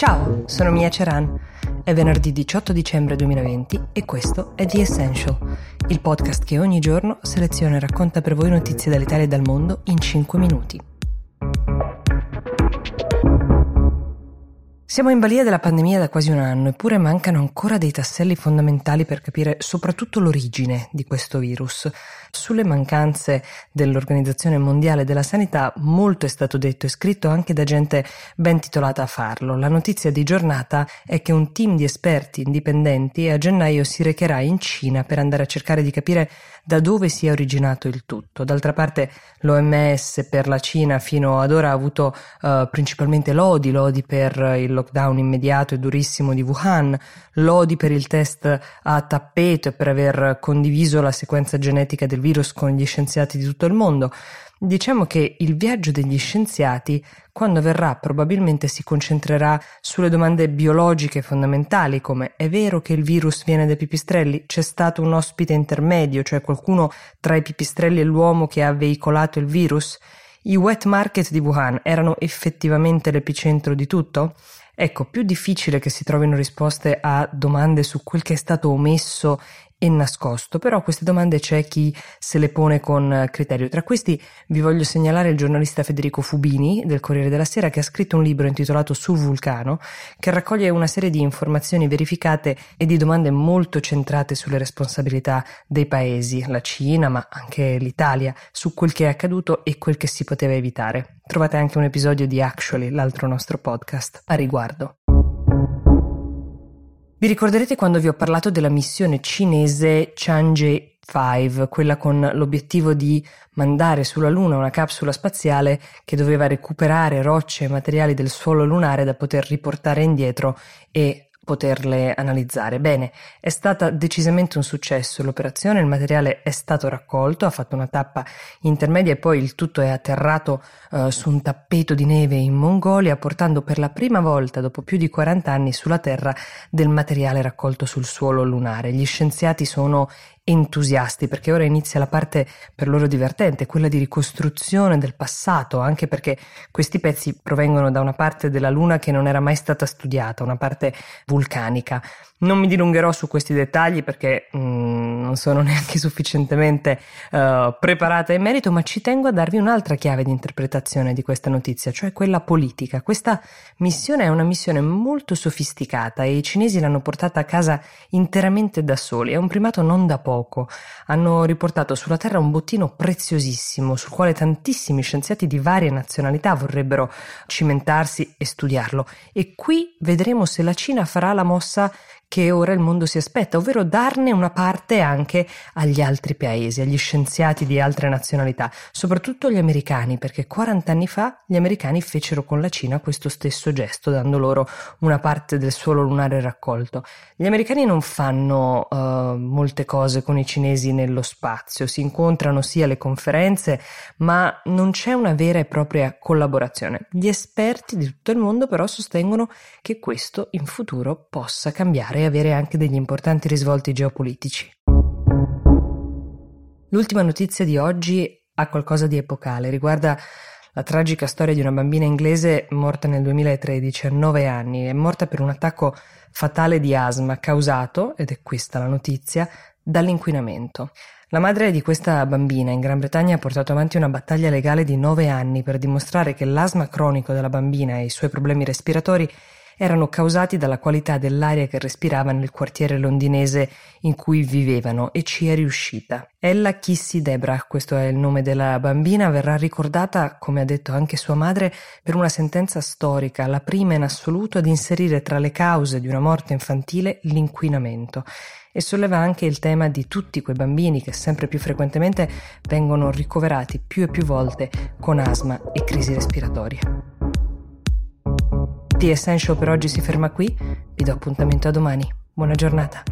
Ciao, sono Mia Ceran. È venerdì 18 dicembre 2020 e questo è The Essential, il podcast che ogni giorno seleziona e racconta per voi notizie dall'Italia e dal mondo in 5 minuti. Siamo in balia della pandemia da quasi un anno, eppure mancano ancora dei tasselli fondamentali per capire soprattutto l'origine di questo virus. Sulle mancanze dell'Organizzazione Mondiale della Sanità molto è stato detto e scritto anche da gente ben titolata a farlo. La notizia di giornata è che un team di esperti indipendenti a gennaio si recherà in Cina per andare a cercare di capire da dove sia originato il tutto. D'altra parte l'OMS per la Cina fino ad ora ha avuto uh, principalmente lodi, lodi per il lockdown immediato e durissimo di Wuhan, lodi per il test a tappeto e per aver condiviso la sequenza genetica del virus con gli scienziati di tutto il mondo. Diciamo che il viaggio degli scienziati, quando verrà, probabilmente si concentrerà sulle domande biologiche fondamentali, come è vero che il virus viene dai pipistrelli? C'è stato un ospite intermedio, cioè qualcuno tra i pipistrelli e l'uomo che ha veicolato il virus? I wet market di Wuhan erano effettivamente l'epicentro di tutto? Ecco, più difficile che si trovino risposte a domande su quel che è stato omesso e nascosto, però queste domande c'è chi se le pone con criterio. Tra questi vi voglio segnalare il giornalista Federico Fubini del Corriere della Sera che ha scritto un libro intitolato Sul vulcano che raccoglie una serie di informazioni verificate e di domande molto centrate sulle responsabilità dei paesi, la Cina ma anche l'Italia, su quel che è accaduto e quel che si poteva evitare. Trovate anche un episodio di Actually, l'altro nostro podcast, a riguardo. Vi ricorderete quando vi ho parlato della missione cinese Chang'e 5, quella con l'obiettivo di mandare sulla Luna una capsula spaziale che doveva recuperare rocce e materiali del suolo lunare da poter riportare indietro e poterle analizzare. Bene, è stata decisamente un successo l'operazione, il materiale è stato raccolto, ha fatto una tappa intermedia e poi il tutto è atterrato uh, su un tappeto di neve in Mongolia, portando per la prima volta dopo più di 40 anni sulla Terra del materiale raccolto sul suolo lunare. Gli scienziati sono entusiasti perché ora inizia la parte per loro divertente, quella di ricostruzione del passato, anche perché questi pezzi provengono da una parte della Luna che non era mai stata studiata, una parte vulcanica. Non mi dilungherò su questi dettagli perché mm, non sono neanche sufficientemente uh, preparata in merito, ma ci tengo a darvi un'altra chiave di interpretazione di questa notizia, cioè quella politica. Questa missione è una missione molto sofisticata e i cinesi l'hanno portata a casa interamente da soli, è un primato non da poco. Hanno riportato sulla Terra un bottino preziosissimo sul quale tantissimi scienziati di varie nazionalità vorrebbero cimentarsi e studiarlo. E qui vedremo se la Cina farà la mossa che ora il mondo si aspetta, ovvero darne una parte anche agli altri paesi, agli scienziati di altre nazionalità, soprattutto gli americani, perché 40 anni fa gli americani fecero con la Cina questo stesso gesto, dando loro una parte del suolo lunare raccolto. Gli americani non fanno uh, molte cose con i cinesi nello spazio, si incontrano sia alle conferenze, ma non c'è una vera e propria collaborazione. Gli esperti di tutto il mondo però sostengono che questo in futuro possa cambiare e avere anche degli importanti risvolti geopolitici. L'ultima notizia di oggi ha qualcosa di epocale, riguarda la tragica storia di una bambina inglese morta nel 2013 a 9 anni. È morta per un attacco fatale di asma causato, ed è questa la notizia, dall'inquinamento. La madre di questa bambina in Gran Bretagna ha portato avanti una battaglia legale di 9 anni per dimostrare che l'asma cronico della bambina e i suoi problemi respiratori erano causati dalla qualità dell'aria che respirava nel quartiere londinese in cui vivevano e ci è riuscita. Ella Kissy Debra, questo è il nome della bambina, verrà ricordata, come ha detto anche sua madre, per una sentenza storica, la prima in assoluto ad inserire tra le cause di una morte infantile l'inquinamento e solleva anche il tema di tutti quei bambini che sempre più frequentemente vengono ricoverati più e più volte con asma e crisi respiratorie. The Essential per oggi si ferma qui, vi do appuntamento a domani. Buona giornata.